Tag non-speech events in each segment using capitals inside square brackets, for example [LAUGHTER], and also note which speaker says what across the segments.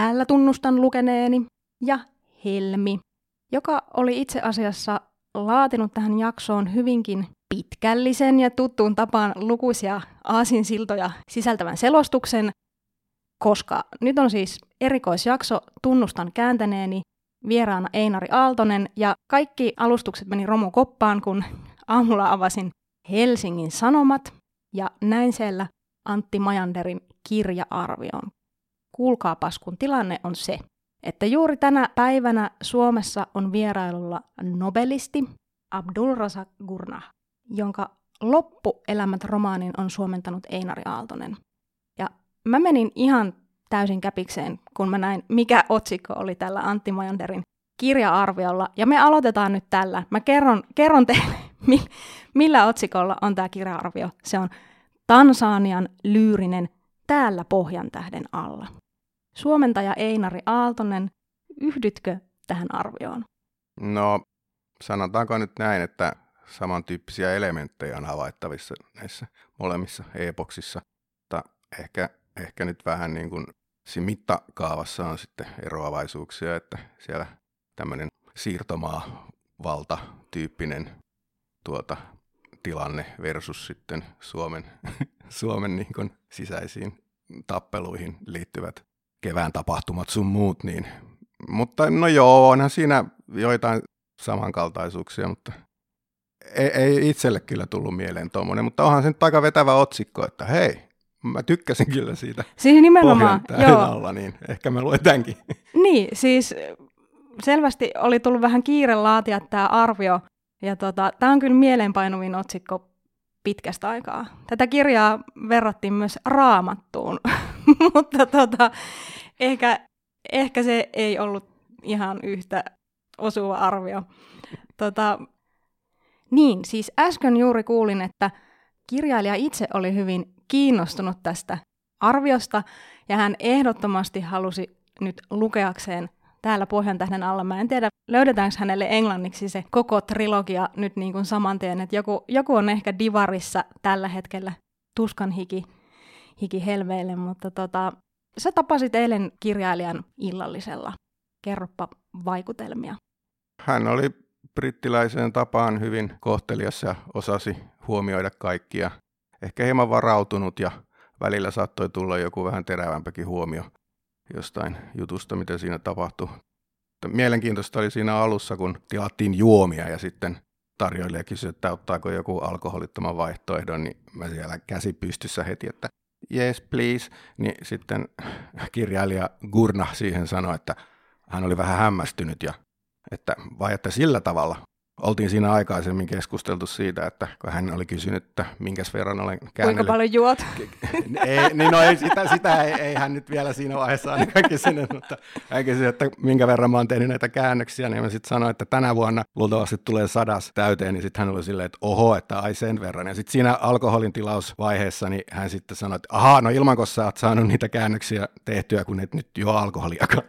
Speaker 1: Täällä tunnustan lukeneeni ja Helmi, joka oli itse asiassa laatinut tähän jaksoon hyvinkin pitkällisen ja tuttuun tapaan lukuisia aasinsiltoja sisältävän selostuksen, koska nyt on siis erikoisjakso Tunnustan kääntäneeni, vieraana Einari Aaltonen, ja kaikki alustukset meni romukoppaan, kun aamulla avasin Helsingin Sanomat, ja näin siellä Antti Majanderin kirja-arvioon. Kuulkaapas, kun tilanne on se, että juuri tänä päivänä Suomessa on vierailulla nobelisti Abdul Razak Gurnah, jonka Loppuelämät romaanin on suomentanut Einari Aaltonen. Ja mä menin ihan täysin käpikseen, kun mä näin, mikä otsikko oli tällä Antti Majanderin kirja-arviolla. Ja me aloitetaan nyt tällä. Mä kerron, kerron teille, [LAUGHS] millä otsikolla on tämä kirja-arvio. Se on Tansanian lyyrinen Täällä Pohjan tähden alla. Suomentaja Einari Aaltonen, yhdytkö tähän arvioon?
Speaker 2: No, sanotaanko nyt näin, että samantyyppisiä elementtejä on havaittavissa näissä molemmissa epoksissa, mutta ehkä, ehkä nyt vähän niin kuin siinä mittakaavassa on sitten eroavaisuuksia, että siellä tämmöinen siirtomaa valta tyyppinen tuota, tilanne versus sitten Suomen, [LAUGHS] Suomen niin kuin sisäisiin tappeluihin liittyvät kevään tapahtumat sun muut, niin, mutta no joo, onhan siinä joitain samankaltaisuuksia, mutta ei, ei itselle kyllä tullut mieleen tuommoinen, mutta onhan se nyt aika vetävä otsikko, että hei, mä tykkäsin kyllä siitä
Speaker 1: siis nimenomaan,
Speaker 2: joo. alla, niin ehkä mä luen tämänkin.
Speaker 1: Niin, siis selvästi oli tullut vähän kiire laatia tämä arvio, ja tota, tämä on kyllä mieleenpainuvin otsikko pitkästä aikaa. Tätä kirjaa verrattiin myös raamattuun, [LAUGHS] mutta tota, ehkä, ehkä se ei ollut ihan yhtä osuva arvio. Tota, niin, siis äsken juuri kuulin, että kirjailija itse oli hyvin kiinnostunut tästä arviosta, ja hän ehdottomasti halusi nyt lukeakseen täällä Pohjantähden alla. Mä en tiedä, löydetäänkö hänelle englanniksi se koko trilogia nyt niin kuin saman tien, että joku, joku on ehkä divarissa tällä hetkellä tuskan hiki, hiki helveille, mutta tota, sä tapasit eilen kirjailijan illallisella. Kerropa vaikutelmia.
Speaker 2: Hän oli brittiläiseen tapaan hyvin kohtelias ja osasi huomioida kaikkia. Ehkä hieman varautunut ja välillä saattoi tulla joku vähän terävämpäkin huomio jostain jutusta, mitä siinä tapahtui. Mielenkiintoista oli siinä alussa, kun tilattiin juomia ja sitten tarjoilija kysyi, että ottaako joku alkoholittoman vaihtoehdon, niin mä siellä käsi pystyssä heti, että yes please, niin sitten kirjailija Gurna siihen sanoi, että hän oli vähän hämmästynyt ja että vai että sillä tavalla oltiin siinä aikaisemmin keskusteltu siitä, että kun hän oli kysynyt, että minkäs verran olen
Speaker 1: käännellyt. Kuinka paljon juot?
Speaker 2: ei, niin no ei, sitä, sitä ei, ei, hän nyt vielä siinä vaiheessa ainakaan kysynyt, mutta hän kysyi, että minkä verran mä oon tehnyt näitä käännöksiä, niin mä sitten sanoin, että tänä vuonna luultavasti tulee sadas täyteen, niin sitten hän oli silleen, että oho, että ai sen verran. Ja sitten siinä alkoholin tilausvaiheessa, niin hän sitten sanoi, että ahaa, no ilman, kun sä oot saanut niitä käännöksiä tehtyä, kun et nyt juo alkoholiakaan.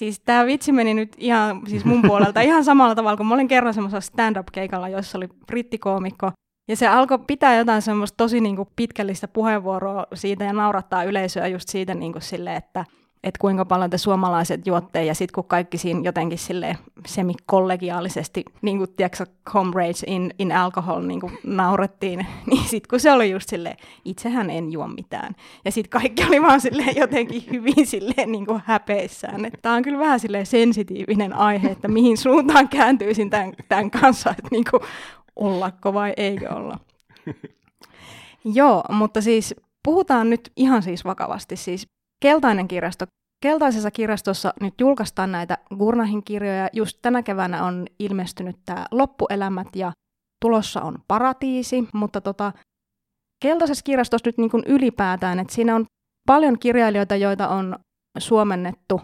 Speaker 1: Siis tämä vitsi meni nyt ihan siis mun puolelta ihan samalla tavalla, kun mä olin kerran semmoisella stand-up-keikalla, jossa oli brittikoomikko, ja se alkoi pitää jotain semmoista tosi niin kuin pitkällistä puheenvuoroa siitä ja naurattaa yleisöä just siitä niin kuin sille, että – että kuinka paljon te suomalaiset juotte, ja sitten kun kaikki siinä jotenkin sille semikollegiaalisesti, niin kuin tiedätkö, comrades in, in alcohol, niin kuin naurettiin, [LAUGHS] niin sitten kun se oli just silleen, itsehän en juo mitään. Ja sitten kaikki oli vaan silleen jotenkin hyvin silleen niin kuin häpeissään. Tämä on kyllä vähän silleen sensitiivinen aihe, että mihin suuntaan kääntyisin tämän, tämän kanssa, että niin kuin, ollako vai eikö olla. [LAUGHS] Joo, mutta siis puhutaan nyt ihan siis vakavasti. Siis Keltainen kirjasto. Keltaisessa kirjastossa nyt julkaistaan näitä Gurnahin kirjoja. Just tänä keväänä on ilmestynyt tämä Loppuelämät ja tulossa on Paratiisi, mutta tota, Keltaisessa kirjastossa nyt niin kuin ylipäätään, että siinä on paljon kirjailijoita, joita on suomennettu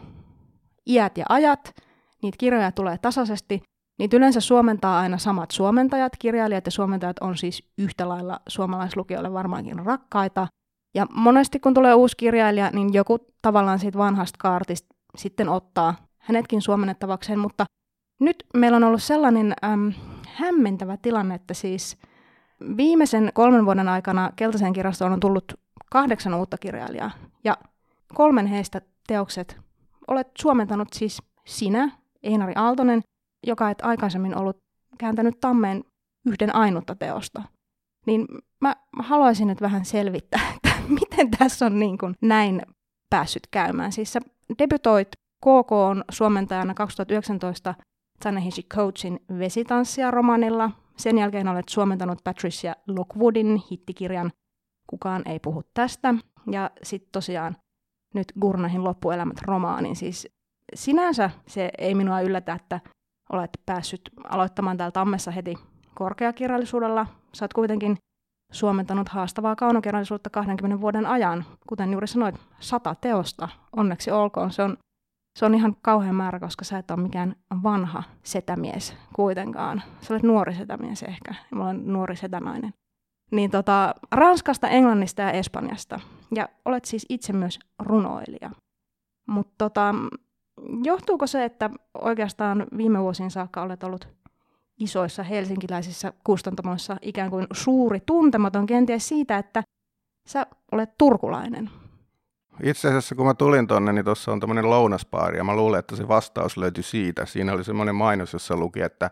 Speaker 1: iät ja ajat. Niitä kirjoja tulee tasaisesti. Niitä yleensä suomentaa aina samat suomentajat. Kirjailijat ja suomentajat on siis yhtä lailla suomalaislukijoille varmaankin rakkaita. Ja monesti kun tulee uusi kirjailija, niin joku tavallaan siitä vanhasta kaartista sitten ottaa hänetkin suomennettavakseen, mutta nyt meillä on ollut sellainen äm, hämmentävä tilanne, että siis viimeisen kolmen vuoden aikana Keltaisen kirjastoon on tullut kahdeksan uutta kirjailijaa, ja kolmen heistä teokset olet suomentanut siis sinä, Einari Aaltonen, joka et aikaisemmin ollut kääntänyt tammeen yhden ainutta teosta. Niin mä haluaisin nyt vähän selvittää, [LAUGHS] miten tässä on niin kuin näin päässyt käymään. Siis sä debytoit KK on suomentajana 2019 Tanahishi Coachin vesitanssia romanilla. Sen jälkeen olet suomentanut Patricia Lockwoodin hittikirjan Kukaan ei puhu tästä. Ja sitten tosiaan nyt Gurnahin loppuelämät romaanin. Siis sinänsä se ei minua yllätä, että olet päässyt aloittamaan täällä Tammessa heti korkeakirjallisuudella. Sä oot kuitenkin suomentanut haastavaa kaunokirjallisuutta 20 vuoden ajan. Kuten juuri sanoit, sata teosta. Onneksi olkoon. Se on, se on ihan kauhean määrä, koska sä et ole mikään vanha setämies kuitenkaan. Sä olet nuori setämies ehkä. Mä olen nuori setänainen. Niin tota, Ranskasta, Englannista ja Espanjasta. Ja olet siis itse myös runoilija. Mutta tota, johtuuko se, että oikeastaan viime vuosien saakka olet ollut isoissa helsinkiläisissä kustantamoissa ikään kuin suuri tuntematon kenties siitä, että sä olet turkulainen?
Speaker 2: Itse asiassa kun mä tulin tonne, niin tuossa on tämmöinen lounaspaari ja mä luulen, että se vastaus löytyi siitä. Siinä oli semmoinen mainos, jossa luki, että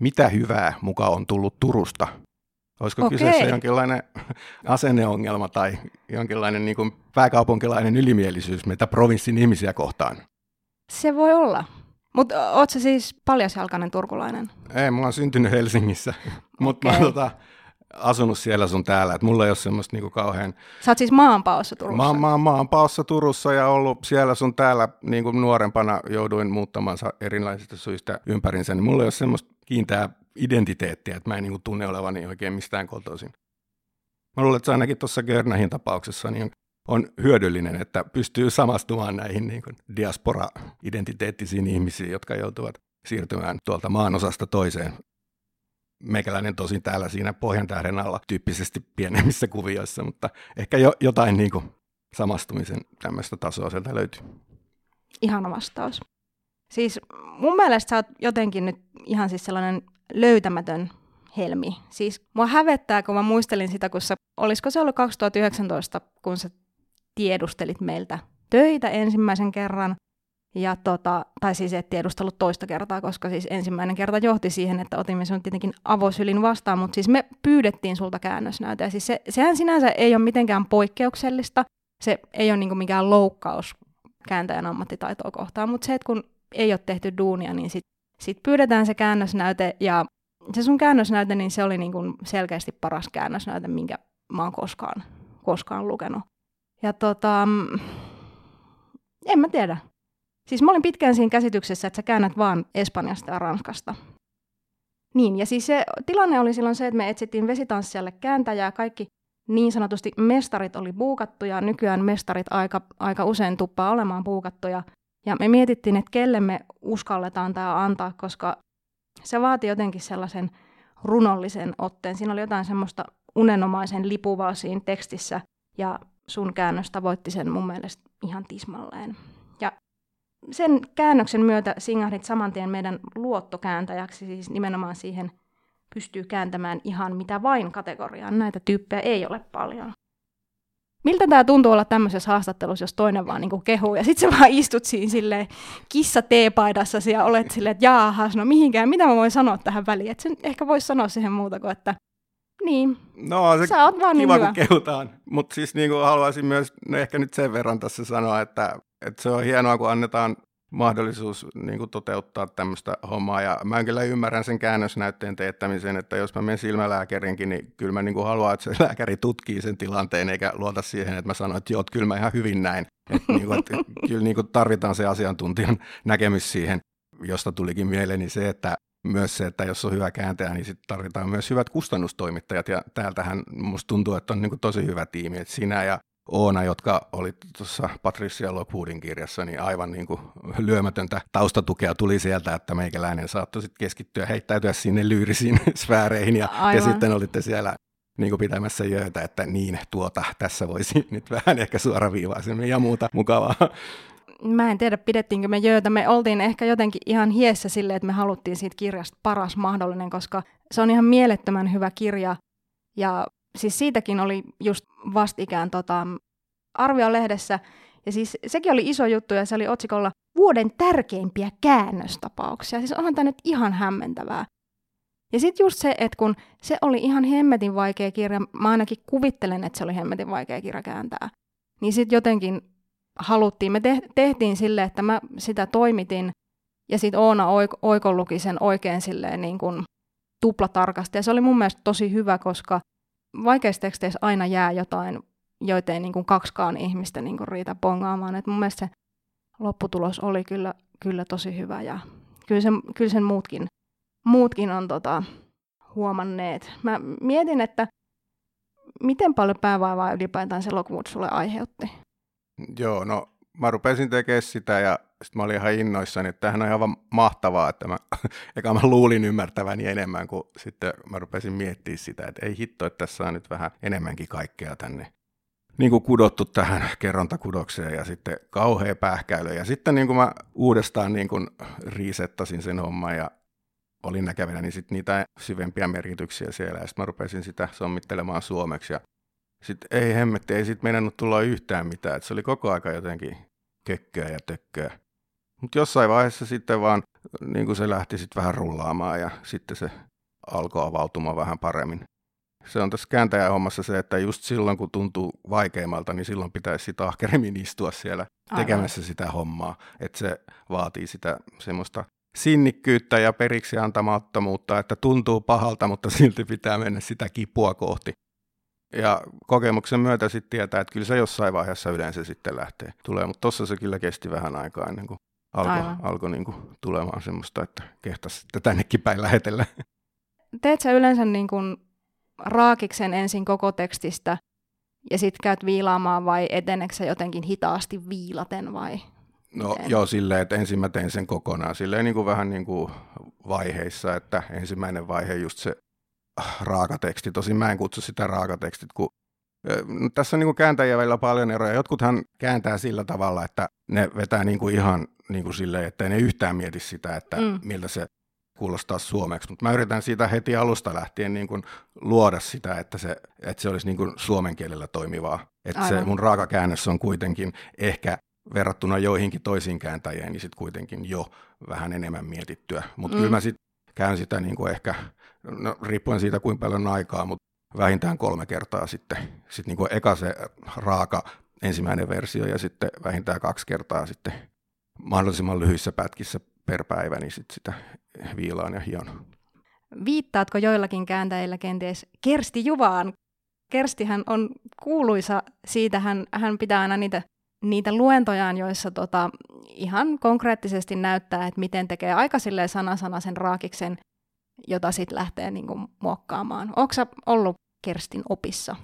Speaker 2: mitä hyvää muka on tullut Turusta. Olisiko Okei. kyseessä jonkinlainen [LAUGHS] asenneongelma tai jonkinlainen niin kuin pääkaupunkilainen ylimielisyys meitä provinssin ihmisiä kohtaan?
Speaker 1: Se voi olla. Mutta oot se siis paljasjalkainen turkulainen?
Speaker 2: Ei, mä oon syntynyt Helsingissä, [LAUGHS] mutta okay. mä oon tota, asunut siellä sun täällä, että mulla ei ole semmoista niinku kauhean...
Speaker 1: Sä oot siis maanpaossa Turussa?
Speaker 2: Mä, mä oon maanpaossa Turussa ja ollut siellä sun täällä niinku nuorempana jouduin muuttamaan erilaisista syistä ympärinsä, niin mulla ei ole semmoista kiinteää identiteettiä, että mä en niinku tunne olevani oikein mistään kotoisin. Mä luulen, että ainakin tuossa Görnähin tapauksessa niin on hyödyllinen, että pystyy samastumaan näihin niin kuin diaspora-identiteettisiin ihmisiin, jotka joutuvat siirtymään tuolta maanosasta toiseen. Meikäläinen tosin täällä siinä Pohjantähden alla tyyppisesti pienemmissä kuvioissa, mutta ehkä jo, jotain niin kuin samastumisen tämmöistä tasoa sieltä löytyy.
Speaker 1: Ihana vastaus. Siis mun mielestä sä oot jotenkin nyt ihan siis sellainen löytämätön helmi. Siis mua hävettää, kun mä muistelin sitä, kun sä, olisiko se ollut 2019, kun sä tiedustelit meiltä töitä ensimmäisen kerran, ja tota, tai siis et tiedustellut toista kertaa, koska siis ensimmäinen kerta johti siihen, että otimme sinut tietenkin avosylin vastaan, mutta siis me pyydettiin sulta käännösnäytä. Ja siis se, sehän sinänsä ei ole mitenkään poikkeuksellista, se ei ole niinku mikään loukkaus kääntäjän ammattitaitoa kohtaan, mutta se, että kun ei ole tehty duunia, niin sitten sit pyydetään se käännösnäyte, ja se sun käännösnäyte, niin se oli niinku selkeästi paras käännösnäyte, minkä mä oon koskaan, koskaan lukenut. Ja tota, mm, en mä tiedä. Siis mä olin pitkään siinä käsityksessä, että sä käännät vaan Espanjasta ja Ranskasta. Niin, ja siis se tilanne oli silloin se, että me etsittiin vesitanssijalle kääntäjää, kaikki niin sanotusti mestarit oli buukattuja, nykyään mestarit aika, aika usein tuppaa olemaan buukattuja. Ja me mietittiin, että kelle me uskalletaan tämä antaa, koska se vaati jotenkin sellaisen runollisen otteen. Siinä oli jotain semmoista unenomaisen lipuvaa siinä tekstissä, ja sun käännös tavoitti sen mun mielestä ihan tismalleen. Ja sen käännöksen myötä singahdit saman tien meidän luottokääntäjäksi, siis nimenomaan siihen pystyy kääntämään ihan mitä vain kategoriaan. Näitä tyyppejä ei ole paljon. Miltä tämä tuntuu olla tämmöisessä haastattelussa, jos toinen vaan niinku kehuu ja sitten sä vaan istut siinä silleen kissa teepaidassa ja olet silleen, että jaahas, no mihinkään, mitä mä voin sanoa tähän väliin. Että sen ehkä voisi sanoa siihen muuta kuin, että niin.
Speaker 2: No se Sä oot vaan kiva, niin kun kehutaan. Mutta siis niin kuin haluaisin myös no ehkä nyt sen verran tässä sanoa, että, että se on hienoa, kun annetaan mahdollisuus niin kuin toteuttaa tämmöistä hommaa. Ja mä kyllä ymmärrän sen käännösnäytteen teettämisen, että jos mä menen silmälääkärinkin, niin kyllä mä niin kuin haluan, että se [LAUGHS] lääkäri tutkii sen tilanteen, eikä luota siihen, että mä sanon, että joo, kyllä mä ihan hyvin näin. [LAUGHS] Että, niin kuin, että kyllä niin kuin tarvitaan se asiantuntijan näkemys siihen, josta tulikin mieleeni se, että myös se, että jos on hyvä kääntäjä, niin sitten tarvitaan myös hyvät kustannustoimittajat. Ja täältähän musta tuntuu, että on niin tosi hyvä tiimi. Että sinä ja Oona, jotka oli tuossa Patricia Lockwoodin kirjassa, niin aivan niin kuin lyömätöntä taustatukea tuli sieltä, että meikäläinen saattoi sitten keskittyä, heittäytyä sinne lyyrisiin [LAUGHS] sfääreihin ja te sitten olitte siellä niin kuin pitämässä jöötä, että niin, tuota, tässä voisi [LAUGHS] nyt vähän ehkä suoraviivaisemmin ja muuta mukavaa
Speaker 1: mä en tiedä, pidettiinkö me jöötä. Me oltiin ehkä jotenkin ihan hiessä sille, että me haluttiin siitä kirjasta paras mahdollinen, koska se on ihan mielettömän hyvä kirja. Ja siis siitäkin oli just vastikään tota, arvio lehdessä, Ja siis sekin oli iso juttu ja se oli otsikolla vuoden tärkeimpiä käännöstapauksia. Siis onhan tämä nyt ihan hämmentävää. Ja sitten just se, että kun se oli ihan hemmetin vaikea kirja, mä ainakin kuvittelen, että se oli hemmetin vaikea kirja kääntää, niin sitten jotenkin haluttiin, me tehtiin sille, että mä sitä toimitin, ja sitten Oona oik- oikon luki sen oikein silleen niin kuin tuplatarkasti. Ja se oli mun mielestä tosi hyvä, koska vaikeissa teksteissä aina jää jotain, joita ei niin kuin kaksikaan ihmistä niin kuin riitä pongaamaan. Et mun mielestä se lopputulos oli kyllä, kyllä tosi hyvä ja kyllä sen, kyllä sen muutkin, muutkin on tota, huomanneet. Mä mietin, että miten paljon päävaivaa ylipäätään se Lockwood sulle aiheutti?
Speaker 2: Joo, no mä rupesin tekemään sitä ja sitten mä olin ihan innoissani, että tämähän on aivan mahtavaa, että mä, [LAUGHS] eka mä luulin ymmärtäväni enemmän, kuin sitten mä rupesin miettimään sitä, että ei hitto, että tässä on nyt vähän enemmänkin kaikkea tänne niin kuin kudottu tähän kerrontakudokseen ja sitten kauhea pähkäily. Ja sitten niin kuin mä uudestaan niin kuin riisettasin sen homman ja olin näkevinä niin sitten niitä syvempiä merkityksiä siellä. Ja sitten mä rupesin sitä sommittelemaan suomeksi ja sitten ei hemmetti, ei sitten meinannut tulla yhtään mitään. Et se oli koko aika jotenkin kökköä ja tökköä. Mutta jossain vaiheessa sitten vaan niin kuin se lähti sitten vähän rullaamaan ja sitten se alkoi avautumaan vähän paremmin. Se on tässä kääntäjän hommassa se, että just silloin kun tuntuu vaikeimmalta, niin silloin pitäisi sitä ahkerimmin istua siellä Aivan. tekemässä sitä hommaa. Että se vaatii sitä semmoista sinnikkyyttä ja periksi antamattomuutta, että tuntuu pahalta, mutta silti pitää mennä sitä kipua kohti. Ja kokemuksen myötä sitten tietää, että kyllä se jossain vaiheessa yleensä sitten lähtee tulee, mutta tuossa se kyllä kesti vähän aikaa ennen kuin alkoi alko niin kuin tulemaan semmoista, että kehtasi sitten tännekin päin lähetellä.
Speaker 1: Teet sä yleensä niin kuin raakiksen ensin koko tekstistä ja sitten käyt viilaamaan vai eteneksä jotenkin hitaasti viilaten vai?
Speaker 2: No miten? joo, silleen, että ensin mä tein sen kokonaan, silleen niin kuin vähän niin kuin vaiheissa, että ensimmäinen vaihe just se raakateksti. Tosin mä en kutsu sitä raakatekstit, kun no, tässä on niin kuin kääntäjiä välillä paljon eroja. Jotkuthan kääntää sillä tavalla, että ne vetää niin kuin ihan niin kuin silleen, että ne yhtään mieti sitä, että mm. miltä se kuulostaa suomeksi. Mutta mä yritän siitä heti alusta lähtien niin kuin luoda sitä, että se, että se olisi niin kuin suomen kielellä toimivaa. Että se mun raakakäännös on kuitenkin ehkä verrattuna joihinkin toisiin kääntäjiin, niin sitten kuitenkin jo vähän enemmän mietittyä. Mutta mm. kyllä mä sitten käyn sitä niin kuin ehkä no, riippuen siitä kuinka paljon aikaa, mutta vähintään kolme kertaa sitten. Sitten niin kuin eka se raaka ensimmäinen versio ja sitten vähintään kaksi kertaa sitten mahdollisimman lyhyissä pätkissä per päivä, niin sitten sitä viilaan ja hion.
Speaker 1: Viittaatko joillakin kääntäjillä kenties Kersti Juvaan? Kerstihän on kuuluisa siitä, hän, hän pitää aina niitä, niitä luentojaan, joissa tota, ihan konkreettisesti näyttää, että miten tekee aika sana sen raakiksen jota sitten lähtee niin kuin muokkaamaan. Onko ollut Kerstin opissa?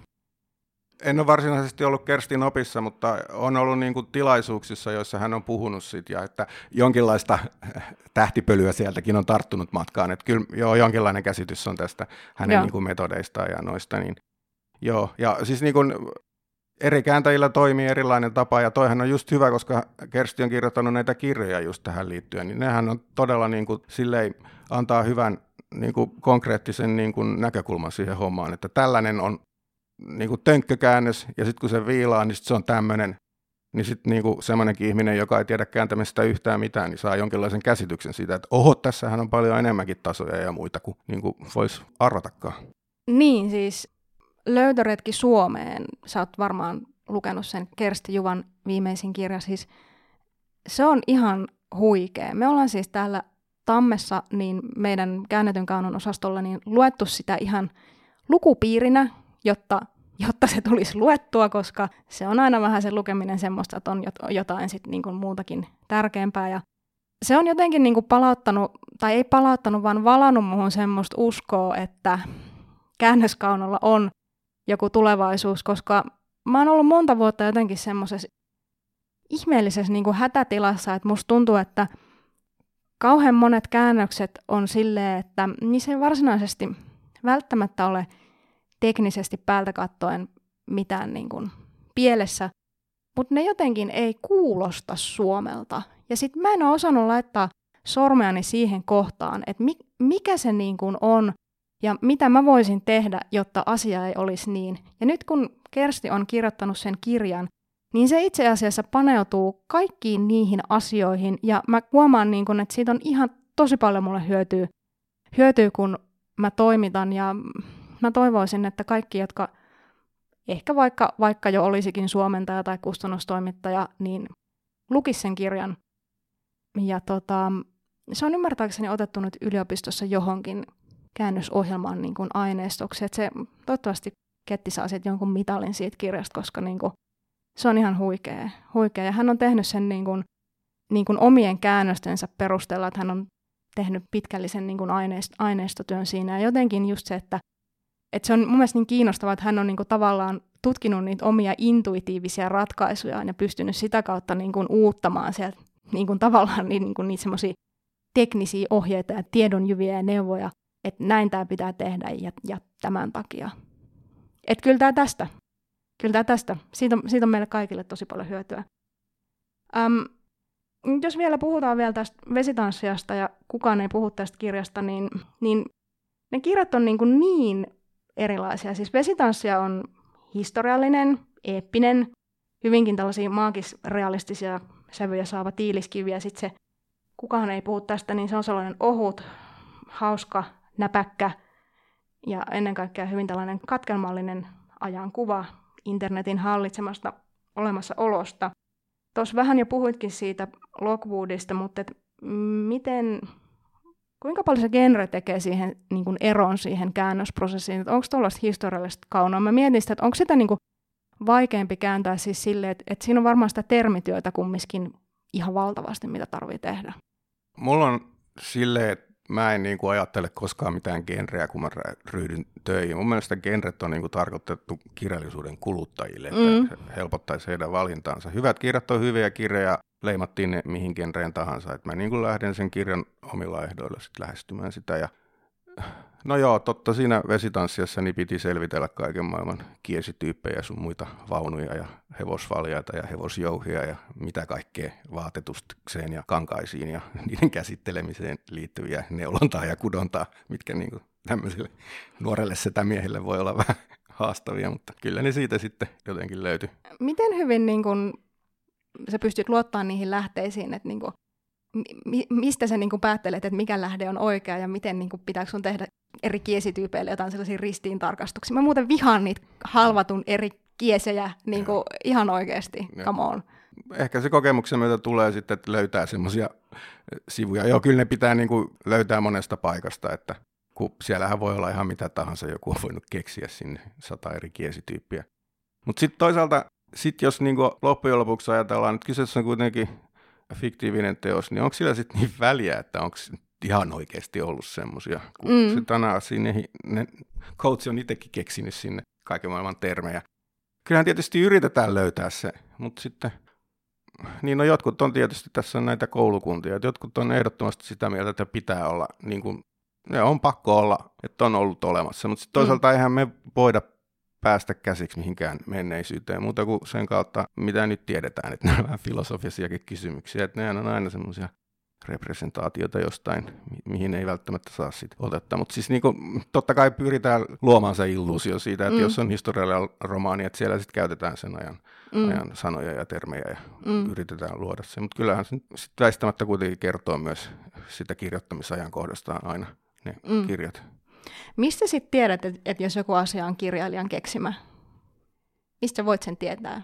Speaker 2: En ole varsinaisesti ollut Kerstin opissa, mutta on ollut niin kuin tilaisuuksissa, joissa hän on puhunut siitä, ja että jonkinlaista [LAUGHS] tähtipölyä sieltäkin on tarttunut matkaan. Että kyllä joo, jonkinlainen käsitys on tästä hänen niin kuin metodeistaan ja noista. Niin, joo, ja siis niin kuin eri kääntäjillä toimii erilainen tapa, ja toihan on just hyvä, koska Kersti on kirjoittanut näitä kirjoja just tähän liittyen, niin nehän on todella niin kuin, silleen, antaa hyvän niin kuin konkreettisen niin kuin näkökulman siihen hommaan, että tällainen on niin kuin tönkkökäännös, ja sitten kun se viilaa, niin sit se on tämmöinen, niin sitten niin semmoinenkin ihminen, joka ei tiedä kääntämistä yhtään mitään, niin saa jonkinlaisen käsityksen siitä, että oho, tässähän on paljon enemmänkin tasoja ja muita kuin, niin kuin voisi arvatakaan.
Speaker 1: Niin, siis löytöretki Suomeen, sä oot varmaan lukenut sen Kersti Juvan viimeisin kirja, siis se on ihan huikea. Me ollaan siis täällä Tammessa niin meidän käännetyn kaanon osastolla niin luettu sitä ihan lukupiirinä, jotta, jotta se tulisi luettua, koska se on aina vähän se lukeminen semmoista, että on jotain sit niin kuin muutakin tärkeämpää. Ja se on jotenkin niin kuin palauttanut, tai ei palauttanut, vaan valannut muuhun semmoista uskoa, että käännöskaunolla on joku tulevaisuus, koska mä oon ollut monta vuotta jotenkin semmoisessa ihmeellisessä niin kuin hätätilassa, että musta tuntuu, että – kauhean monet käännökset on silleen, että niin se varsinaisesti välttämättä ole teknisesti päältä kattoen mitään niin kuin pielessä, mutta ne jotenkin ei kuulosta Suomelta. Ja sitten mä en ole osannut laittaa sormeani siihen kohtaan, että mi- mikä se niin kuin on ja mitä mä voisin tehdä, jotta asia ei olisi niin. Ja nyt kun Kersti on kirjoittanut sen kirjan, niin se itse asiassa paneutuu kaikkiin niihin asioihin, ja mä huomaan, niin kun, että siitä on ihan tosi paljon mulle hyötyä, hyötyä, kun mä toimitan, ja mä toivoisin, että kaikki, jotka ehkä vaikka, vaikka jo olisikin suomentaja tai kustannustoimittaja, niin lukis sen kirjan. Ja tota, se on ymmärtääkseni otettu nyt yliopistossa johonkin käännösohjelmaan niin aineistoksi. Että se toivottavasti Ketti saa sitten jonkun mitalin siitä kirjasta, koska niin kuin, se on ihan huikea, huikea. Ja hän on tehnyt sen niin kuin, niin kuin omien käännöstensä perusteella, että hän on tehnyt pitkällisen niin kuin aineist- aineistotyön siinä. Ja jotenkin just se, että, että se on mun mielestä niin kiinnostavaa, että hän on niin kuin tavallaan tutkinut niitä omia intuitiivisia ratkaisuja ja pystynyt sitä kautta niin kuin uuttamaan sieltä niin kuin tavallaan niin, niin kuin niitä semmoisia teknisiä ohjeita ja tiedonjyviä ja neuvoja, että näin tämä pitää tehdä ja, ja tämän takia. Että kyllä tämä tästä. Kyllä tästä. Siitä on, siitä on meille kaikille tosi paljon hyötyä. Öm, jos vielä puhutaan vielä tästä vesitanssiasta ja kukaan ei puhu tästä kirjasta, niin, niin ne kirjat on niin, kuin niin erilaisia. Siis vesitanssia on historiallinen, eeppinen, hyvinkin tällaisia maagis-realistisia sävyjä saava tiiliskivi, ja sitten se, kukaan ei puhu tästä, niin se on sellainen ohut, hauska, näpäkkä, ja ennen kaikkea hyvin tällainen katkelmallinen ajankuva internetin hallitsemasta olemassaolosta. Tuossa vähän jo puhuitkin siitä Lockwoodista, mutta et miten, kuinka paljon se genre tekee siihen niin kuin eron siihen käännösprosessiin? Onko tuollaista historiallista kaunoa? Mä mietin sitä, että onko sitä niin kuin vaikeampi kääntää siis silleen, että, että siinä on varmaan sitä termityötä kumminkin ihan valtavasti, mitä tarvii tehdä.
Speaker 2: Mulla on silleen, että mä en niin kuin ajattele koskaan mitään genreä, kun mä ryhdyn töihin. Mun mielestä genret on niin kuin tarkoitettu kirjallisuuden kuluttajille, että mm. helpottaisi heidän valintaansa. Hyvät kirjat on hyviä kirjoja, leimattiin ne mihin genreen tahansa. Että mä niin kuin lähden sen kirjan omilla ehdoilla sit lähestymään sitä. Ja No joo, totta siinä vesitanssiassa niin piti selvitellä kaiken maailman kiesityyppejä sun muita vaunuja ja hevosvaljaita ja hevosjouhia ja mitä kaikkea vaatetukseen ja kankaisiin ja [LAUGHS] niiden käsittelemiseen liittyviä neulontaa ja kudontaa, mitkä niin kuin tämmöiselle nuorelle setämiehelle voi olla vähän haastavia, mutta kyllä ne siitä sitten jotenkin löytyi.
Speaker 1: Miten hyvin niin kun, sä pystyt luottamaan niihin lähteisiin, että niin kun, mi- mistä sä niin kun päättelet, että mikä lähde on oikea ja miten niin kun, pitääkö sun tehdä eri kiesityypeille jotain sellaisia ristiin tarkastuksia. Mä muuten vihaan niitä halvatun eri kiesejä niin kuin [LAUGHS] ihan oikeasti, come on.
Speaker 2: Ehkä se kokemuksen myötä tulee sitten, että löytää semmoisia sivuja. Joo, kyllä ne pitää niin kuin löytää monesta paikasta, että kun siellähän voi olla ihan mitä tahansa, joku on voinut keksiä sinne sata eri kiesityyppiä. Mutta sitten toisaalta, sit jos niin kuin loppujen lopuksi ajatellaan, että kyseessä on kuitenkin fiktiivinen teos, niin onko sillä sitten niin väliä, että onko ihan oikeasti ollut semmoisia. Kun mm. se Tana sinne, ne, coach on itsekin keksinyt sinne kaiken maailman termejä. Kyllähän tietysti yritetään löytää se, mutta sitten, niin no jotkut on tietysti, tässä on näitä koulukuntia, että jotkut on ehdottomasti sitä mieltä, että pitää olla, niin kuin, ne on pakko olla, että on ollut olemassa, mutta sitten mm. toisaalta mm. eihän me voida päästä käsiksi mihinkään menneisyyteen, muuta kuin sen kautta, mitä nyt tiedetään, että nämä on vähän filosofisiakin kysymyksiä, että nehän on aina semmoisia representaatiota jostain, mihin ei välttämättä saa sit otetta. Mutta siis niinku, totta kai pyritään luomaan se illuusio siitä, että mm. jos on historiallinen romaani, että siellä sitten käytetään sen ajan, mm. ajan sanoja ja termejä ja mm. yritetään luoda se. Mutta kyllähän se sit väistämättä kuitenkin kertoo myös sitä kirjoittamisajankohdasta aina ne mm. kirjat.
Speaker 1: Mistä sitten tiedät, että et jos joku asia on kirjailijan keksimä? Mistä voit sen tietää?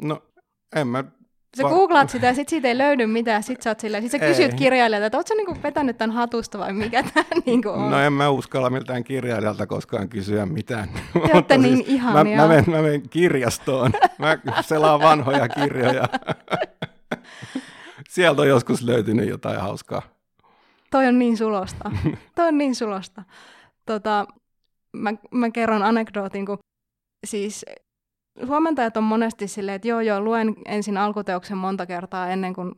Speaker 2: No en mä
Speaker 1: Sä Va- googlaat sitä ja sit siitä ei löydy mitään, sit sä, oot sillä, sit sä kysyt ei. kirjailijalta, että oot sä niinku vetänyt tämän hatusta vai mikä tämä [LAUGHS] niinku on?
Speaker 2: No en mä uskalla miltään kirjailijalta koskaan kysyä mitään.
Speaker 1: Te olette [LAUGHS] niin siis ihania.
Speaker 2: Mä, mä, menen, mä menen kirjastoon, [LAUGHS] mä selaan vanhoja kirjoja. Sieltä on joskus löytynyt jotain hauskaa.
Speaker 1: Toi on niin sulosta. Toi on niin sulosta. Tota, mä, mä kerron anekdootin, kun siis huomentajat on monesti silleen, että joo joo, luen ensin alkuteoksen monta kertaa ennen kuin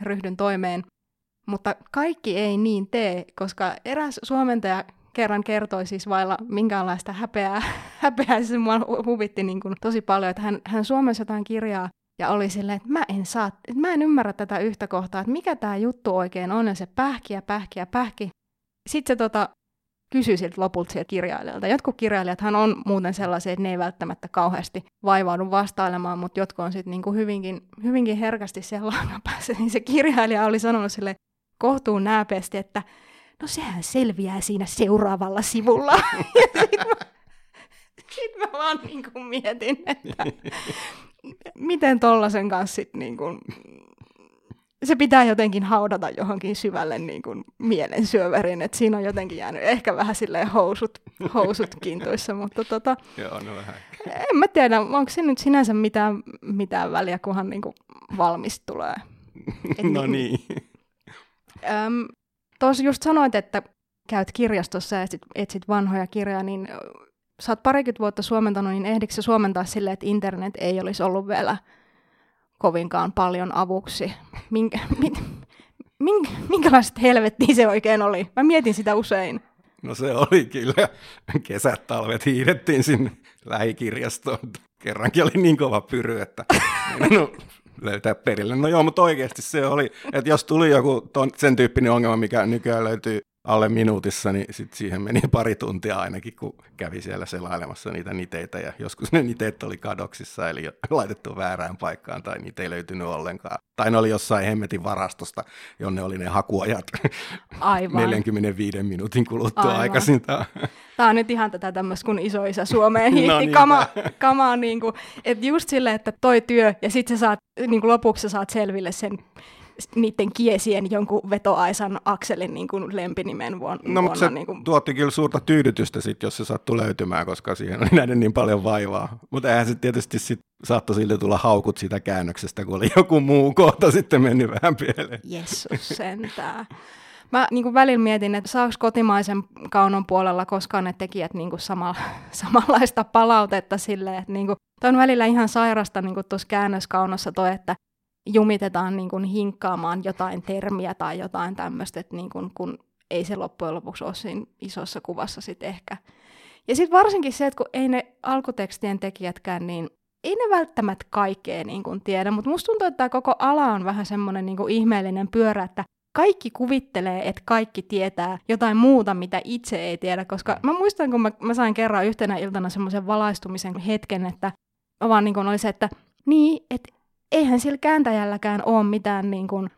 Speaker 1: ryhdyn toimeen. Mutta kaikki ei niin tee, koska eräs suomentaja kerran kertoi siis vailla minkäänlaista häpeää. [LAUGHS] häpeää siis mua huvitti niin kuin tosi paljon, että hän, hän suomessa jotain kirjaa ja oli silleen, että mä en saa, että mä en ymmärrä tätä yhtä kohtaa, että mikä tämä juttu oikein on, ja se pähki ja pähki ja pähki. Sitten se tota, kysy siltä lopulta sieltä kirjailijalta. Jotkut kirjailijathan on muuten sellaisia, että ne ei välttämättä kauheasti vaivaudu vastailemaan, mutta jotkut on sitten niinku hyvinkin, hyvinkin herkästi siellä langan Niin se kirjailija oli sanonut sille kohtuun nääpeästi, että no sehän selviää siinä seuraavalla sivulla. [LAUGHS] Sitten mä, sit mä vaan niinku mietin, että [LAUGHS] miten tollasen kanssa sit niinku se pitää jotenkin haudata johonkin syvälle niin kuin mielen syöväriin, että siinä on jotenkin jäänyt ehkä vähän silleen housut, housut kintuissa, [LAUGHS] mutta tota,
Speaker 2: Joo, no vähän.
Speaker 1: en mä tiedä, onko se nyt sinänsä mitään, mitään väliä, kunhan niin kuin valmis tulee.
Speaker 2: Et [LAUGHS] no niin.
Speaker 1: Äm, Tuossa just sanoit, että käyt kirjastossa ja etsit, etsit vanhoja kirjoja, niin sä oot parikymmentä vuotta suomentanut, niin ehdikö suomentaa silleen, että internet ei olisi ollut vielä kovinkaan paljon avuksi. Minkä, mit, mink, minkälaista helvettiä se oikein oli? Mä mietin sitä usein.
Speaker 2: No se oli kyllä. Kesät, talvet hiidettiin sinne lähikirjastoon. Kerrankin oli niin kova pyry, että no, löytää perille. No joo, mutta oikeasti se oli, että jos tuli joku ton, sen tyyppinen ongelma, mikä nykyään löytyy alle minuutissa, niin sit siihen meni [LAUGHS] pari tuntia ainakin, kun kävi siellä selailemassa niitä niteitä, ja joskus ne niteet oli kadoksissa, eli [LAUGHS] laitettu väärään paikkaan, tai niitä ei löytynyt ollenkaan. Tai ne oli jossain hemmetin varastosta, jonne oli ne hakuajat [LAUGHS] Aivan. 45 minuutin kuluttua Aivan. aikaisin.
Speaker 1: Tämä on nyt ihan tätä tämmöistä, kun isoisa Suomeen hiihti no niin, kama, kamaa, niin kuin, että just silleen, että toi työ, ja sitten sä saat, niin kuin lopuksi sä saat selville sen niiden kiesien jonkun vetoaisan akselin niin kuin lempinimen vuonna.
Speaker 2: No, mutta se niin kuin... tuotti kyllä suurta tyydytystä sit, jos se sattui löytymään, koska siihen oli näiden niin paljon vaivaa. Mutta eihän se tietysti sit saattoi sille tulla haukut siitä käännöksestä, kun oli joku muu kohta sitten mennyt vähän pieleen.
Speaker 1: Jessus sentää. Mä niin kuin välillä mietin, että saako kotimaisen kaunon puolella koskaan ne tekijät niin kuin sama, samanlaista palautetta silleen, että niin kuin, on välillä ihan sairasta niin tuossa käännöskaunossa toi, että jumitetaan niin kuin hinkkaamaan jotain termiä tai jotain tämmöistä, että niin kuin, kun ei se loppujen lopuksi ole siinä isossa kuvassa sitten ehkä. Ja sitten varsinkin se, että kun ei ne alkutekstien tekijätkään, niin ei ne välttämättä kaikkea niin kuin tiedä, mutta musta tuntuu, että tämä koko ala on vähän semmoinen niin ihmeellinen pyörä, että kaikki kuvittelee, että kaikki tietää jotain muuta, mitä itse ei tiedä, koska mä muistan, kun mä, mä sain kerran yhtenä iltana semmoisen valaistumisen hetken, että mä vaan niin kuin oli se, että niin, että eihän sillä kääntäjälläkään ole mitään, niin kuin,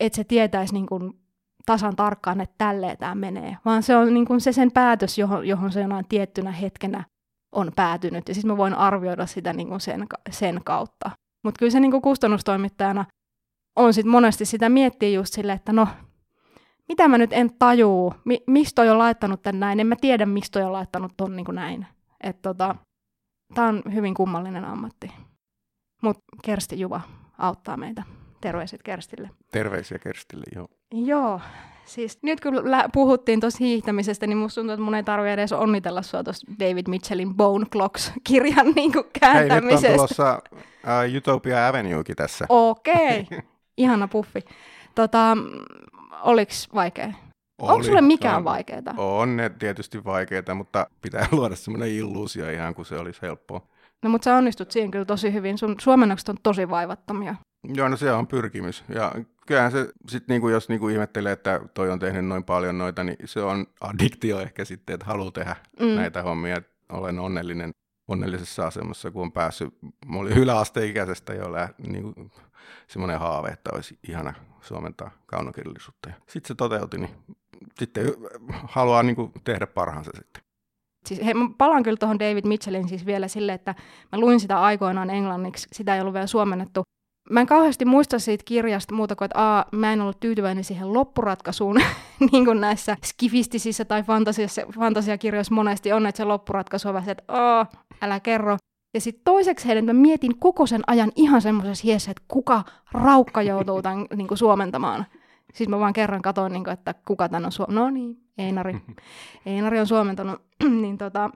Speaker 1: että se tietäisi niin kuin, tasan tarkkaan, että tälleen tämä menee, vaan se on niin kuin se sen päätös, johon, johon se jonain tiettynä hetkenä on päätynyt, ja sitten mä voin arvioida sitä niin kuin sen, sen kautta. Mutta kyllä se niin kuin kustannustoimittajana on sitten monesti sitä miettiä just sille, että no, mitä mä nyt en tajuu, mi- miksi toi on laittanut tän näin, en mä tiedä, miksi toi on laittanut ton niin kuin näin. Että tota, tää on hyvin kummallinen ammatti. Mutta Kersti Juva auttaa meitä. Terveiset Kerstille.
Speaker 2: Terveisiä Kerstille, joo.
Speaker 1: Joo, siis nyt kun lä- puhuttiin tuossa hiihtämisestä, niin musta tuntuu, että mun ei tarvitse edes onnitella sua tuosta David Mitchellin Bone Clocks-kirjan [LAUGHS] niin kääntämisestä. Hei,
Speaker 2: nyt on tulossa uh, Utopia Avenuekin tässä.
Speaker 1: Okei, okay. [LAUGHS] ihana puffi. Tota, oliks vaikea? Oli. Onko sulle mikään vaikeaa?
Speaker 2: On ne tietysti vaikeita, mutta pitää [LAUGHS] luoda semmoinen illuusio ihan kuin se olisi helppoa.
Speaker 1: No mutta sä onnistut siinä kyllä tosi hyvin. Sun suomennokset on tosi vaivattomia.
Speaker 2: Joo, no se on pyrkimys. Ja kyllähän se sitten niinku, jos niinku ihmettelee, että toi on tehnyt noin paljon noita, niin se on addiktio ehkä sitten, että haluaa tehdä mm. näitä hommia. Olen onnellinen onnellisessa asemassa, kun on päässyt. Mä olin yläasteikäisestä jo lä- niinku, semmoinen haave, että olisi ihana suomentaa kaunokirjallisuutta. Sitten se toteutui, niin sitten haluaa niinku tehdä parhaansa sitten
Speaker 1: siis he, mä palaan kyllä tuohon David Mitchellin siis vielä sille, että mä luin sitä aikoinaan englanniksi, sitä ei ollut vielä suomennettu. Mä en kauheasti muista siitä kirjasta muuta kuin, että a, mä en ollut tyytyväinen siihen loppuratkaisuun, [LAUGHS] niin kuin näissä skifistisissä tai fantasiakirjoissa monesti on, että se loppuratkaisu on vähän että a, älä kerro. Ja sitten toiseksi heille, mä mietin koko sen ajan ihan semmoisessa hiessä, että kuka raukka joutuu tämän niin kuin suomentamaan. Siis mä vaan kerran katsoin, niin kuin, että kuka tän on suomentanut. No niin, Einari. [LAUGHS] Einari on suomentanut. [CLEARS THROAT] niin tota,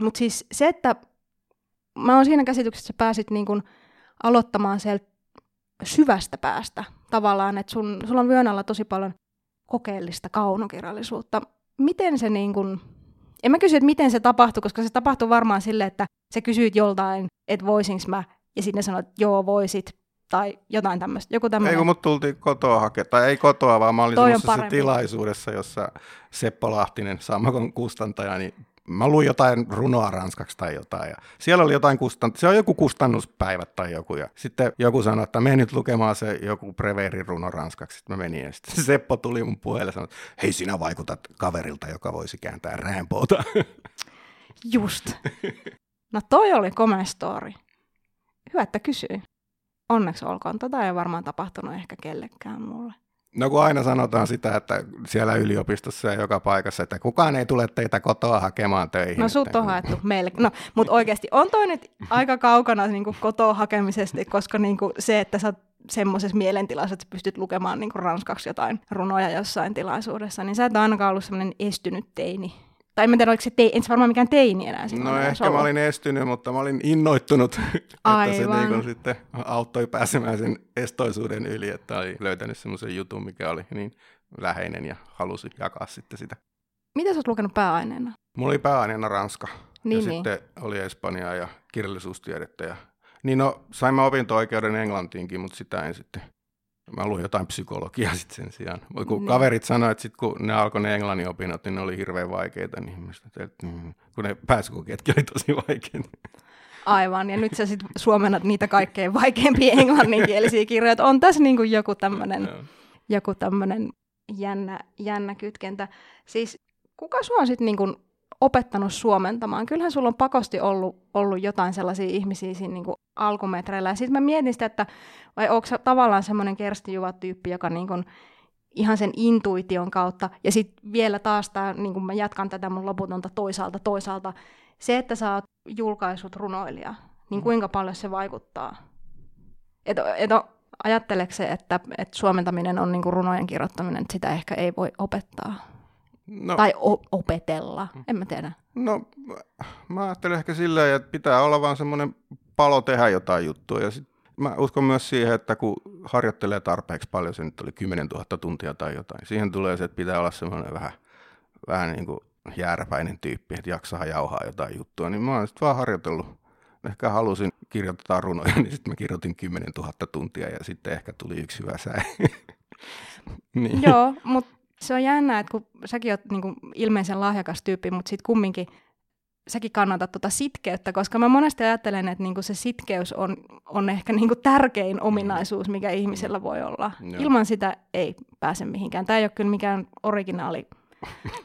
Speaker 1: Mutta siis se, että mä oon siinä käsityksessä, että sä pääsit niin kuin aloittamaan sieltä syvästä päästä tavallaan, että sun, sulla on vyön alla tosi paljon kokeellista kaunokirjallisuutta. Miten se niin kuin, en mä kysy, että miten se tapahtui, koska se tapahtui varmaan sille, että sä kysyit joltain, että voisinko mä, ja sitten sanoit, että joo, voisit, tai jotain tämmöistä. Joku tämmöinen.
Speaker 2: Ei kun mut tultiin kotoa hakea, tai ei kotoa, vaan mä olin semmoisessa tilaisuudessa, jossa Seppo Lahtinen, Sammakon kustantaja, niin mä luin jotain runoa ranskaksi tai jotain. Ja siellä oli jotain kustant... se on joku kustannuspäivät tai joku. Ja sitten joku sanoi, että mene nyt lukemaan se joku Preverin runo ranskaksi. Sitten mä menin ja sitten [LAUGHS] Seppo tuli mun puheelle ja sanoi, että hei sinä vaikutat kaverilta, joka voisi kääntää räämpoota.
Speaker 1: Just. No toi oli komea story. Hyvä, että kysyin. Onneksi olkoon. Tota ei varmaan tapahtunut ehkä kellekään mulle.
Speaker 2: No kun aina sanotaan sitä, että siellä yliopistossa ja joka paikassa, että kukaan ei tule teitä kotoa hakemaan töihin.
Speaker 1: No sut on haettu melkein. No, mutta oikeasti on toi nyt aika kaukana [LAUGHS] niin kotoa hakemisesta, koska niin kuin se, että sä semmoisessa mielentilassa, että sä pystyt lukemaan niin kuin ranskaksi jotain runoja jossain tilaisuudessa, niin sä et ainakaan ollut semmoinen estynyt teini. Tai en mä tiedä, oliko se teini, en se varmaan mikään teini enää.
Speaker 2: No ehkä mä
Speaker 1: ollut.
Speaker 2: olin estynyt, mutta mä olin innoittunut, [LAUGHS] että se
Speaker 1: Aivan.
Speaker 2: niin sitten auttoi pääsemään sen estoisuuden yli, että oli löytänyt semmoisen jutun, mikä oli niin läheinen ja halusi jakaa sitten sitä.
Speaker 1: Mitä sä oot lukenut pääaineena?
Speaker 2: Mulla oli pääaineena Ranska
Speaker 1: Niin,
Speaker 2: ja
Speaker 1: niin.
Speaker 2: sitten oli Espanjaa ja kirjallisuustiedettä. Ja... Niin no, sain mä opinto-oikeuden Englantiinkin, mutta sitä en sitten. Mä luin jotain psykologiaa [LAUGHS] sitten sen sijaan. Mut Kun
Speaker 1: Niin.
Speaker 2: kaverit sanoivat, että sit kun ne alkoi ne englannin opinnot, niin ne oli hirveän vaikeita, niin mä että, mm, kun ne pääsykokeetkin oli tosi vaikeita.
Speaker 1: Aivan, ja nyt sä sitten suomennat niitä kaikkein vaikeimpia [LAUGHS] englanninkielisiä kirjoja. On tässä niin kuin joku tämmöinen joku tämmöinen jännä, jännä kytkentä. Siis kuka sua sitten niinku opettanut suomentamaan? Kyllähän sulla on pakosti ollut, ollut jotain sellaisia ihmisiä siinä niinku alkumetreillä. Ja sitten mä mietin sitä, että vai onko tavallaan semmoinen Kersti Juva-tyyppi, joka niinku ihan sen intuition kautta, ja sitten vielä taas tää, niin kun mä jatkan tätä mun loputonta toisaalta toisaalta, se, että sä oot julkaisut runoilija, niin kuinka paljon se vaikuttaa? Et, et, ajatteleeko se, että, että suomentaminen on niin kuin runojen kirjoittaminen, että sitä ehkä ei voi opettaa?
Speaker 2: No,
Speaker 1: Tai o- opetella, en mä tiedä.
Speaker 2: no, mä ajattelen ehkä silleen, että pitää olla vaan semmoinen palo tehdä jotain juttua. Ja sit mä uskon myös siihen, että kun harjoittelee tarpeeksi paljon, se nyt oli 10 000 tuntia tai jotain, siihen tulee se, että pitää olla semmoinen vähän, vähän niin kuin jääräpäinen tyyppi, että jaksaa jauhaa jotain juttua. Niin mä oon sitten vaan harjoitellut. Ehkä halusin kirjoittaa runoja, [LAUGHS] niin sitten mä kirjoitin 10 000 tuntia ja sitten ehkä tuli yksi hyvä säe. [LAUGHS] niin.
Speaker 1: Joo, mutta se on jännä, että kun säkin oot niin kuin ilmeisen lahjakas tyyppi, mutta sitten kumminkin säkin kannatat tuota sitkeyttä, koska mä monesti ajattelen, että niinku se sitkeys on, on ehkä niinku tärkein ominaisuus, mikä ihmisellä voi olla.
Speaker 2: Joo.
Speaker 1: Ilman sitä ei pääse mihinkään. Tämä ei ole kyllä mikään originaali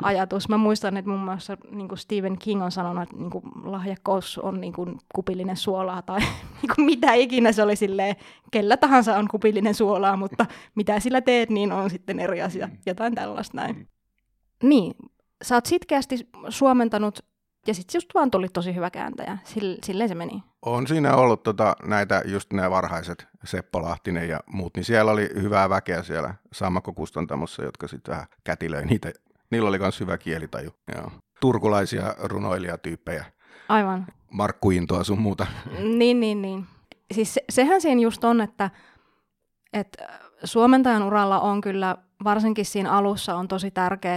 Speaker 1: ajatus. Mä muistan, että muun muassa niin kuin Stephen King on sanonut, että niin kuin lahjakkuus on niin kuin kupillinen suolaa tai [LAUGHS] niin kuin mitä ikinä se oli silleen, kellä tahansa on kupillinen suolaa, mutta mitä sillä teet, niin on sitten eri asia. Jotain tällaista näin. Niin, sä oot sitkeästi suomentanut ja sitten just vaan tuli tosi hyvä kääntäjä. Sille, silleen se meni.
Speaker 2: On siinä ollut tota, näitä, just nämä varhaiset, Seppo Lahtinen ja muut, niin siellä oli hyvää väkeä siellä Sammakko-kustantamossa, jotka sitten vähän kätilöi niitä. Niillä oli myös hyvä kielitaju. Joo. Turkulaisia runoilijatyyppejä,
Speaker 1: Aivan.
Speaker 2: Markku Intoa sun muuta.
Speaker 1: Niin, niin, niin. Siis se, sehän siinä just on, että, että suomentajan uralla on kyllä, varsinkin siinä alussa on tosi tärkeää,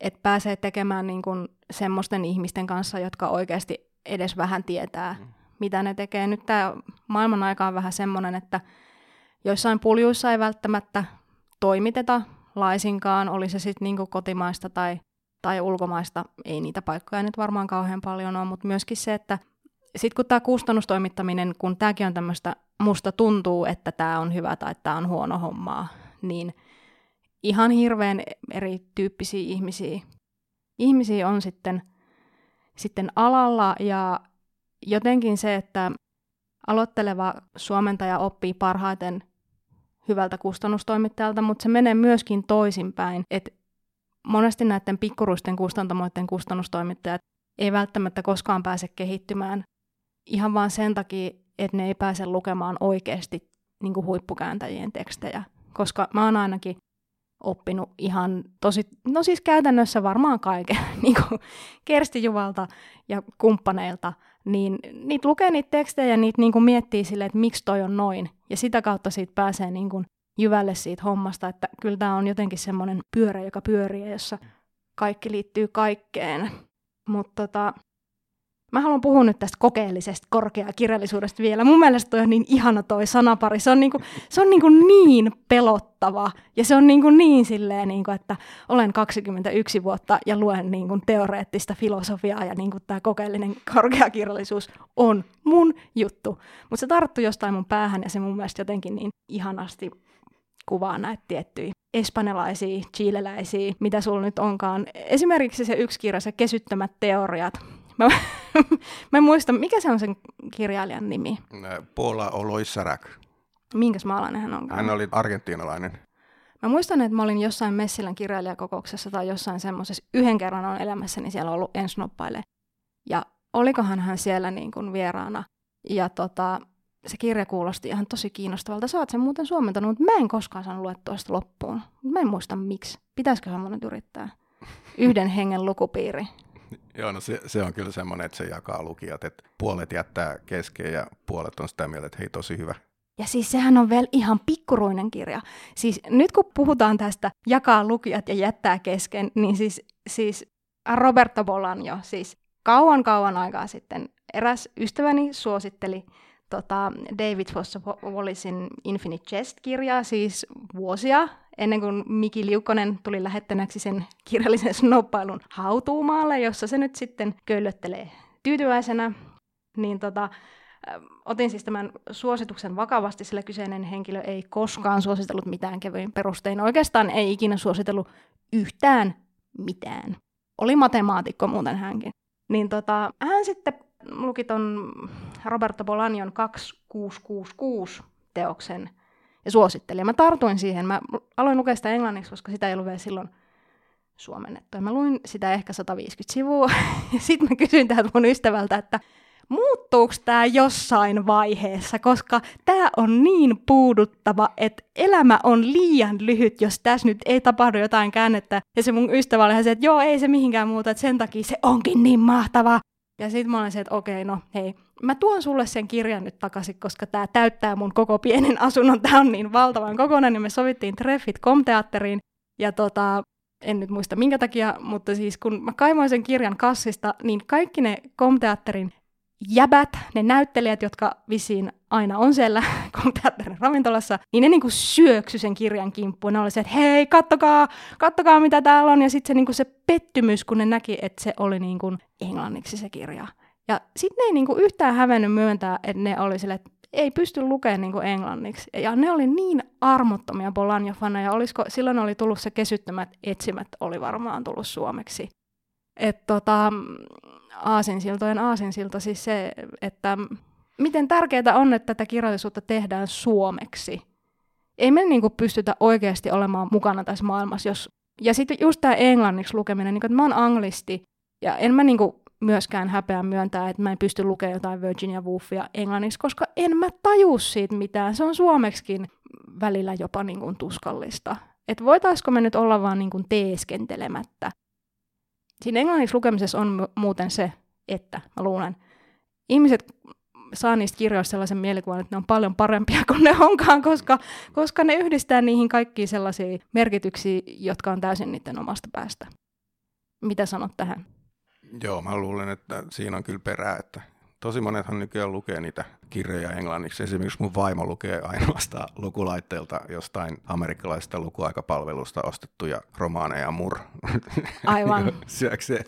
Speaker 1: että pääsee tekemään niin kuin semmoisten ihmisten kanssa, jotka oikeasti edes vähän tietää, mitä ne tekee. Nyt tämä maailman aika on vähän semmoinen, että joissain puljuissa ei välttämättä toimiteta laisinkaan, oli se sitten niin kotimaista tai, tai ulkomaista. Ei niitä paikkoja nyt varmaan kauhean paljon ole, mutta myöskin se, että sitten kun tämä kustannustoimittaminen, kun tämäkin on tämmöistä, musta tuntuu, että tämä on hyvä tai tämä on huono hommaa, niin ihan hirveän erityyppisiä ihmisiä, ihmisiä on sitten, sitten alalla ja jotenkin se, että aloitteleva suomentaja oppii parhaiten hyvältä kustannustoimittajalta, mutta se menee myöskin toisinpäin, että monesti näiden pikkuruisten kustantamoiden kustannustoimittajat ei välttämättä koskaan pääse kehittymään ihan vaan sen takia, että ne ei pääse lukemaan oikeasti niin kuin huippukääntäjien tekstejä. Koska mä oon ainakin oppinut ihan tosi, no siis käytännössä varmaan kaiken, [LAUGHS] niin kuin Kersti Juvalta ja kumppaneilta, niin niitä lukee niitä tekstejä ja niitä niin kuin miettii silleen, että miksi toi on noin. Ja sitä kautta siitä pääsee niin kuin jyvälle siitä hommasta, että kyllä tämä on jotenkin semmoinen pyörä, joka pyörii, jossa kaikki liittyy kaikkeen. Mutta tota, Mä haluan puhua nyt tästä kokeellisesta korkeakirjallisuudesta vielä. Mun mielestä toi on niin ihana toi sanapari. Se on, niinku, se on niinku niin pelottava ja se on niinku niin silleen, niinku, että olen 21 vuotta ja luen niinku teoreettista filosofiaa ja niinku tämä kokeellinen korkeakirjallisuus on mun juttu. Mutta se tarttu jostain mun päähän ja se mun mielestä jotenkin niin ihanasti kuvaa näitä tiettyjä espanjalaisia, chileläisiä, mitä sulla nyt onkaan. Esimerkiksi se yksi kirja, se Kesyttömät teoriat. Mä, [LAUGHS] mä en muista, mikä se on sen kirjailijan nimi?
Speaker 2: Paula Oloissarak.
Speaker 1: Minkäs maalainen hän onkaan?
Speaker 2: Hän oli argentiinalainen.
Speaker 1: Mä muistan, että mä olin jossain Messilän kirjailijakokouksessa tai jossain semmoisessa, yhden kerran on elämässäni siellä ollut ensnoppaille. Ja olikohan hän siellä niin kuin vieraana. Ja tota, se kirja kuulosti ihan tosi kiinnostavalta. Sä oot sen muuten suomentanut, mutta mä en koskaan saanut luettua sitä loppuun. Mä en muista miksi. Pitäisikö nyt yrittää? Yhden hengen lukupiiri.
Speaker 2: Joo, no se, se on kyllä semmoinen, että se jakaa lukijat, että puolet jättää kesken ja puolet on sitä mieltä, että hei tosi hyvä.
Speaker 1: Ja siis sehän on vielä ihan pikkuruinen kirja. Siis nyt kun puhutaan tästä jakaa lukijat ja jättää kesken, niin siis, siis Roberto Bolanjo, siis kauan kauan aikaa sitten eräs ystäväni suositteli tota, David Foster Wallacein Infinite Chest-kirjaa, siis vuosia ennen kuin Miki Liukkonen tuli lähettäneeksi sen kirjallisen snoppailun hautuumaalle, jossa se nyt sitten köllöttelee tyytyväisenä, niin tota, otin siis tämän suosituksen vakavasti, sillä kyseinen henkilö ei koskaan suositellut mitään kevyin perustein. Oikeastaan ei ikinä suositellut yhtään mitään. Oli matemaatikko muuten hänkin. Niin tota, hän sitten luki ton Roberto Bolanion 2666 teoksen ja suositteli. Mä tartuin siihen. Mä aloin lukea sitä englanniksi, koska sitä ei ollut vielä silloin suomennettu. Ja mä luin sitä ehkä 150 sivua. [LAUGHS] Ja sitten mä kysyin täältä mun ystävältä, että muuttuuko tämä jossain vaiheessa, koska tämä on niin puuduttava, että elämä on liian lyhyt, jos tässä nyt ei tapahdu jotain käännettä. Ja se mun ystävä oli se, että joo, ei se mihinkään muuta, että sen takia se onkin niin mahtava. Ja sitten mä olin se, että okei, no hei, mä tuon sulle sen kirjan nyt takaisin, koska tämä täyttää mun koko pienen [LAUGHS] asunnon, tämä on niin valtavan kokonainen, niin me sovittiin treffit komteatteriin, ja tota, en nyt muista minkä takia, mutta siis kun mä kaivoin sen kirjan kassista, niin kaikki ne komteatterin jäbät, ne näyttelijät, jotka visiin aina on siellä [LAUGHS] komteatterin ravintolassa, niin ne niinku syöksy sen kirjan kimppuun. Ne oli se, että hei, kattokaa, kattokaa mitä täällä on. Ja sitten se, niinku se pettymys, kun ne näki, että se oli niinku englanniksi se kirja. Ja sitten ne ei niinku yhtään hävennyt myöntää, että ne oli sille, että ei pysty lukemaan niinku englanniksi. Ja ne oli niin armottomia Bolanja-faneja. Olisiko, silloin oli tullut se kesyttömät etsimät, oli varmaan tullut suomeksi. Että tota, aasinsiltojen aasinsilta siis se, että miten tärkeää on, että tätä kirjallisuutta tehdään suomeksi. Ei me niinku pystytä oikeasti olemaan mukana tässä maailmassa, jos... Ja sitten just tämä englanniksi lukeminen, niin että mä oon anglisti, ja en mä niinku myöskään häpeä myöntää, että mä en pysty lukemaan jotain Virginia Woolfia englanniksi, koska en mä taju siitä mitään. Se on suomeksikin välillä jopa niin kuin tuskallista. Että voitaisiko me nyt olla vaan niin kuin teeskentelemättä Siinä englanniksi lukemisessa on muuten se, että mä luulen, ihmiset saa niistä kirjoista sellaisen mielikuvan, että ne on paljon parempia kuin ne onkaan, koska, koska ne yhdistää niihin kaikkiin sellaisia merkityksiä, jotka on täysin niiden omasta päästä. Mitä sanot tähän?
Speaker 2: Joo, mä luulen, että siinä on kyllä perää, että tosi monethan nykyään lukee niitä kirjoja englanniksi. Esimerkiksi mun vaimo lukee ainoastaan lukulaitteelta jostain amerikkalaisesta lukuaikapalvelusta ostettuja romaaneja mur.
Speaker 1: Aivan. [LAUGHS]
Speaker 2: Syöksee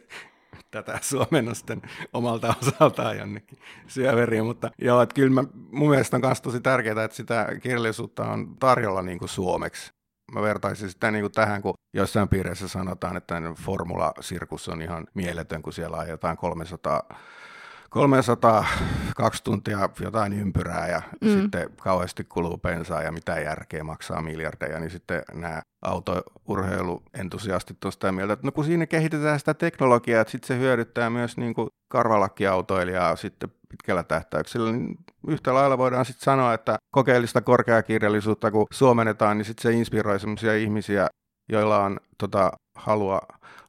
Speaker 2: tätä [LAUGHS] suomennosten omalta osaltaan jonnekin syöveriin, mutta joo, että kyllä mä, mun mielestä on myös tosi tärkeää, että sitä kirjallisuutta on tarjolla niin kuin suomeksi. Mä vertaisin sitä niin kuin tähän, kun jossain piirissä sanotaan, että formula-sirkus on ihan mieletön, kun siellä on jotain 300 302 tuntia jotain ympyrää ja mm. sitten kauheasti kuluu pensaa ja mitä järkeä maksaa miljardeja, niin sitten nämä autourheiluentusiastit on sitä mieltä, että no kun siinä kehitetään sitä teknologiaa, että sitten se hyödyttää myös niin kuin karvalakkiautoilijaa sitten pitkällä tähtäyksellä, niin yhtä lailla voidaan sitten sanoa, että kokeellista korkeakirjallisuutta kun suomennetaan, niin sitten se inspiroi sellaisia ihmisiä, joilla on tota, halua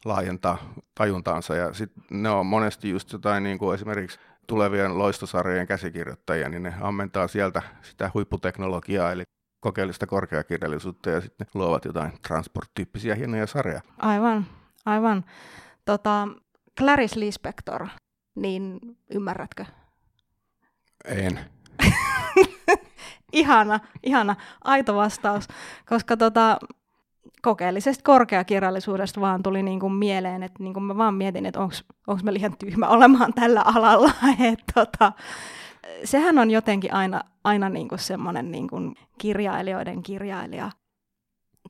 Speaker 2: laajentaa tajuntaansa. Ja sit ne on monesti just jotain niin kuin esimerkiksi tulevien loistosarjojen käsikirjoittajia, niin ne ammentaa sieltä sitä huipputeknologiaa, eli kokeellista korkeakirjallisuutta ja sitten luovat jotain transport-tyyppisiä hienoja sarjoja.
Speaker 1: Aivan, aivan. Tota, Clarice Lispector, niin ymmärrätkö?
Speaker 2: En. [LAUGHS]
Speaker 1: ihana, ihana, aito vastaus, koska tota, kokeellisesta korkeakirjallisuudesta vaan tuli niin kuin mieleen, että niin kuin mä vaan mietin, että onko mä liian tyhmä olemaan tällä alalla. [LAUGHS] Et tota, sehän on jotenkin aina, aina niin kuin semmoinen niin kuin kirjailijoiden kirjailija.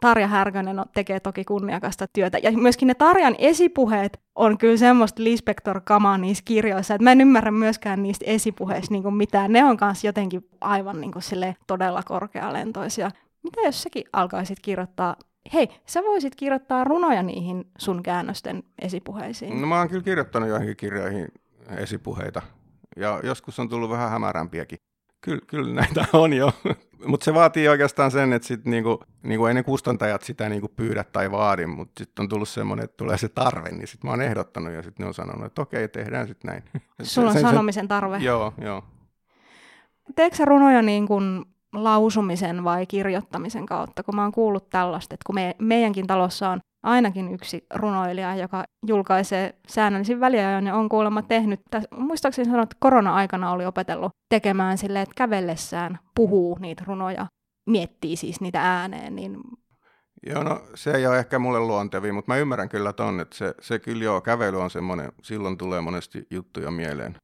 Speaker 1: Tarja Härkönen tekee toki kunniakasta työtä. Ja myöskin ne Tarjan esipuheet on kyllä semmoista lispektor kamaa niissä kirjoissa, että mä en ymmärrä myöskään niistä esipuheista niin kuin mitään. Ne on kanssa jotenkin aivan niin kuin todella korkealentoisia. Mitä jos säkin alkaisit kirjoittaa hei, sä voisit kirjoittaa runoja niihin sun käännösten esipuheisiin.
Speaker 2: No mä oon kyllä kirjoittanut joihinkin kirjoihin esipuheita, ja joskus on tullut vähän hämärämpiäkin. Kyllä, kyllä näitä on jo, [LAUGHS] mutta se vaatii oikeastaan sen, että sit niinku, niinku ei ne kustantajat sitä niinku pyydä tai vaadi, mutta sitten on tullut semmoinen, että tulee se tarve, niin sitten mä oon ehdottanut ja sitten ne on sanonut, että okei, tehdään sitten näin. [LAUGHS]
Speaker 1: Sulla on sen, sanomisen tarve.
Speaker 2: Joo, joo.
Speaker 1: Teekö sä runoja niin kuin lausumisen vai kirjoittamisen kautta, kun mä oon kuullut tällaista, että kun me, meidänkin talossa on ainakin yksi runoilija, joka julkaisee säännöllisin väliajoin ja on kuulemma tehnyt, täs, muistaakseni sanoa, että korona-aikana oli opetellut tekemään silleen, että kävellessään puhuu niitä runoja, miettii siis niitä ääneen, niin
Speaker 2: Joo, no se ei ole ehkä mulle luontevi, mutta mä ymmärrän kyllä ton, että se, se kyllä joo, kävely on semmoinen, silloin tulee monesti juttuja mieleen.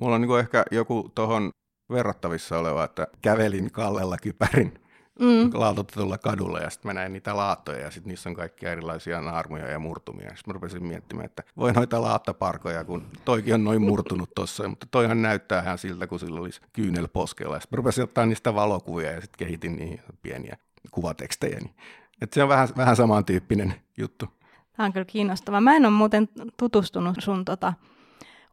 Speaker 2: Mulla on niin ehkä joku tohon verrattavissa oleva, että kävelin kallella kypärin mm. laatotetulla kadulla ja sitten mä näin niitä laattoja ja sitten niissä on kaikkia erilaisia naarmuja ja murtumia. Sitten mä rupesin miettimään, että voi noita laattaparkoja, kun toikin on noin murtunut tuossa, mutta toihan näyttää ihan siltä, kun sillä olisi kyynel poskella. Sitten mä rupesin ottaa niistä valokuvia ja sitten kehitin niihin pieniä kuvatekstejä. Niin. Et se on vähän, vähän samantyyppinen juttu.
Speaker 1: Tämä on kyllä kiinnostavaa. Mä en ole muuten tutustunut sun tota,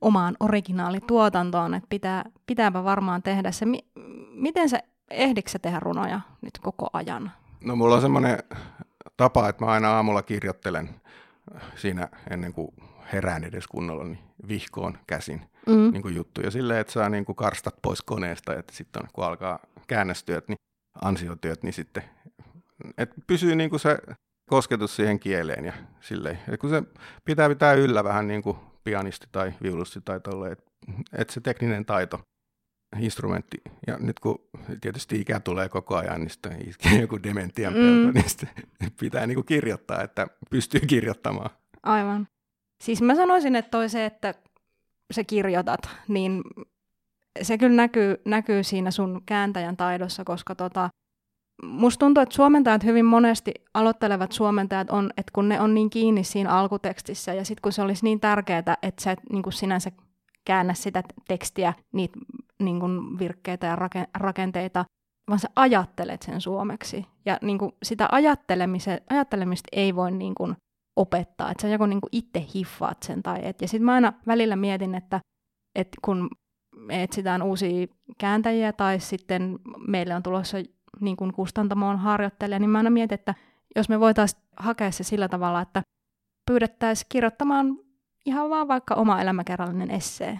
Speaker 1: omaan originaalituotantoon, että pitää, pitääpä varmaan tehdä se. Mi- miten sä, ehdikö tehdä runoja nyt koko ajan?
Speaker 2: No mulla on semmoinen tapa, että mä aina aamulla kirjoittelen siinä ennen kuin herään edes kunnolla, niin vihkoon käsin mm. niin kuin juttuja silleen, että saa niin kuin karstat pois koneesta, että sitten kun alkaa käännöstyöt, niin ansiotyöt, niin sitten että pysyy niin kuin se kosketus siihen kieleen ja silleen. Et kun se pitää pitää yllä vähän niin kuin pianisti tai viulusti tai tolle, että et se tekninen taito, instrumentti, ja nyt kun tietysti ikä tulee koko ajan, niin sitten iskee joku dementian pelko, mm. niin sitten pitää niin kuin kirjoittaa, että pystyy kirjoittamaan.
Speaker 1: Aivan. Siis mä sanoisin, että toi se, että sä kirjoitat, niin se kyllä näkyy, näkyy siinä sun kääntäjän taidossa, koska tota, musta tuntuu, että suomentajat hyvin monesti aloittelevat suomentajat on, että kun ne on niin kiinni siinä alkutekstissä ja sitten kun se olisi niin tärkeää, että sä et niin kuin sinänsä käännä sitä tekstiä, niitä niin kuin virkkeitä ja rakenteita, vaan sä ajattelet sen suomeksi. Ja niin kuin sitä ajattelemista ei voi niin kuin opettaa, että sä joko niin kuin itse hiffaat sen tai et. Ja sitten mä aina välillä mietin, että, että kun me etsitään uusia kääntäjiä tai sitten meille on tulossa niin kuin kustantamoon harjoittelija, niin mä aina mietin, että jos me voitaisiin hakea se sillä tavalla, että pyydettäisiin kirjoittamaan ihan vaan vaikka oma elämäkerrallinen essee.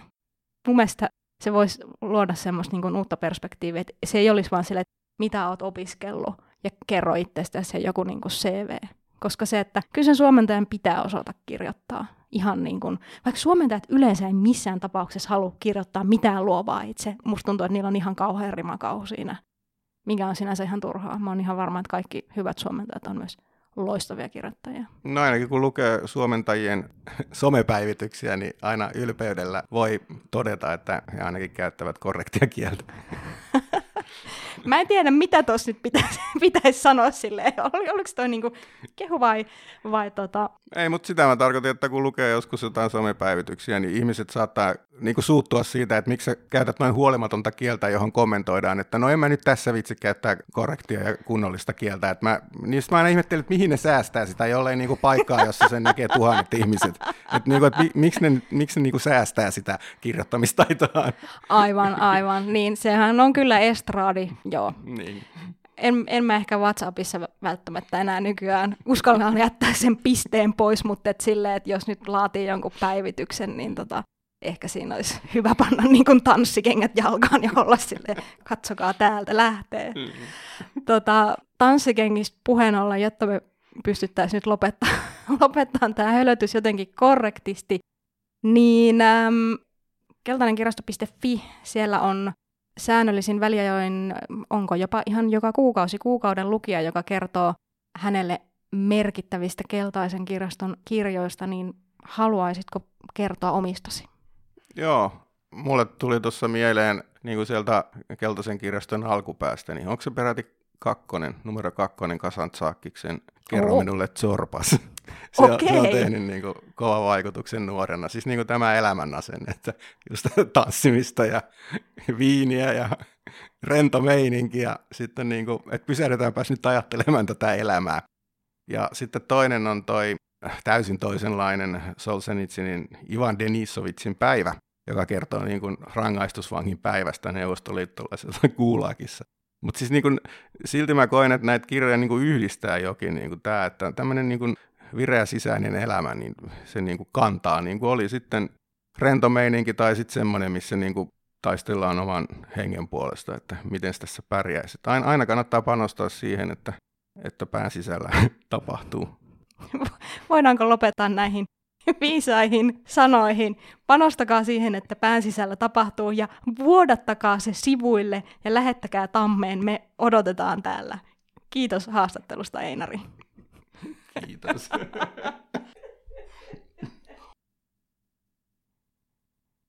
Speaker 1: Mun mielestä se voisi luoda semmoista niin kuin uutta perspektiiviä, että se ei olisi vaan sille, että mitä oot opiskellut ja kerro itsestäsi joku niin kuin CV. Koska se, että kyllä sen suomentajan pitää osata kirjoittaa. Ihan niin kuin, vaikka suomentajat yleensä ei missään tapauksessa halua kirjoittaa mitään luovaa itse. Musta tuntuu, että niillä on ihan kauhean rimakauhu siinä mikä on sinänsä ihan turhaa. Mä oon ihan varma, että kaikki hyvät suomentajat on myös loistavia kirjoittajia.
Speaker 2: No ainakin kun lukee suomentajien [LAUGHS] somepäivityksiä, niin aina ylpeydellä voi todeta, että he ainakin käyttävät korrektia kieltä. [LAUGHS] [LAUGHS]
Speaker 1: Mä en tiedä, mitä tuossa nyt pitäisi, [LAUGHS] pitäisi sanoa silleen. Ol, oliko toi niinku kehu vai, vai tota...
Speaker 2: Ei, mutta sitä mä tarkoitin, että kun lukee joskus jotain somepäivityksiä, niin ihmiset saattaa niinku suuttua siitä, että miksi sä käytät noin huolimatonta kieltä, johon kommentoidaan, että no en mä nyt tässä vitsi käyttää korrektia ja kunnollista kieltä. Että mä, niistä mä aina ihmettelin, että mihin ne säästää sitä, jollei niinku paikkaa, jossa sen näkee tuhannet ihmiset. Että niinku, et miksi ne, miksi ne niinku säästää sitä kirjoittamistaitoaan?
Speaker 1: Aivan, aivan. Niin, sehän on kyllä estradi Joo.
Speaker 2: Niin.
Speaker 1: En, en mä ehkä WhatsAppissa välttämättä enää nykyään uskalla jättää sen pisteen pois, mutta et silleen, että jos nyt laatii jonkun päivityksen, niin tota, ehkä siinä olisi hyvä panna niin kuin tanssikengät jalkaan ja olla silleen, katsokaa täältä lähtee. Mm-hmm. Tota, tanssikengistä puheen ollen, jotta me pystyttäisiin nyt lopettaa, [LAUGHS] lopettaa tämä hölötys jotenkin korrektisti, niin äm, keltainenkirjasto.fi, siellä on säännöllisin väliajoin, onko jopa ihan joka kuukausi kuukauden lukija, joka kertoo hänelle merkittävistä keltaisen kirjaston kirjoista, niin haluaisitko kertoa omistasi?
Speaker 2: Joo, mulle tuli tuossa mieleen niin kuin sieltä keltaisen kirjaston alkupäästä, niin onko se peräti kakkonen, numero kakkonen Kasantsaakkiksen Kerro oh. minulle Zorpas. Se, on, se on tehnyt niin kuin, kova vaikutuksen nuorena. Siis niin kuin tämä elämän asenne, että just [LAUGHS] tanssimista ja viiniä ja rento meininki ja sitten niin kuin, että pysähdetäänpäs nyt ajattelemaan tätä elämää. Ja sitten toinen on toi täysin toisenlainen Solzhenitsinin Ivan Denisovitsin päivä, joka kertoo niin kuin rangaistusvangin päivästä neuvostoliittolaisessa kuulakissa. Mutta siis niin kun, silti mä koen, että näitä kirjoja niin yhdistää jokin niin tämä, että tämmöinen niin vireä sisäinen elämä, niin se niin kantaa, niin kuin oli sitten rento meininki tai sitten semmoinen, missä niin taistellaan oman hengen puolesta, että miten tässä pärjäisi. Aina, aina kannattaa panostaa siihen, että, että pään sisällä [LAUGHS] tapahtuu. [LAUGHS]
Speaker 1: Voidaanko lopettaa näihin [LAUGHS] viisaihin sanoihin. Panostakaa siihen, että pään sisällä tapahtuu ja vuodattakaa se sivuille ja lähettäkää tammeen. Me odotetaan täällä. Kiitos haastattelusta, Einari.
Speaker 2: Fitas. [LAUGHS]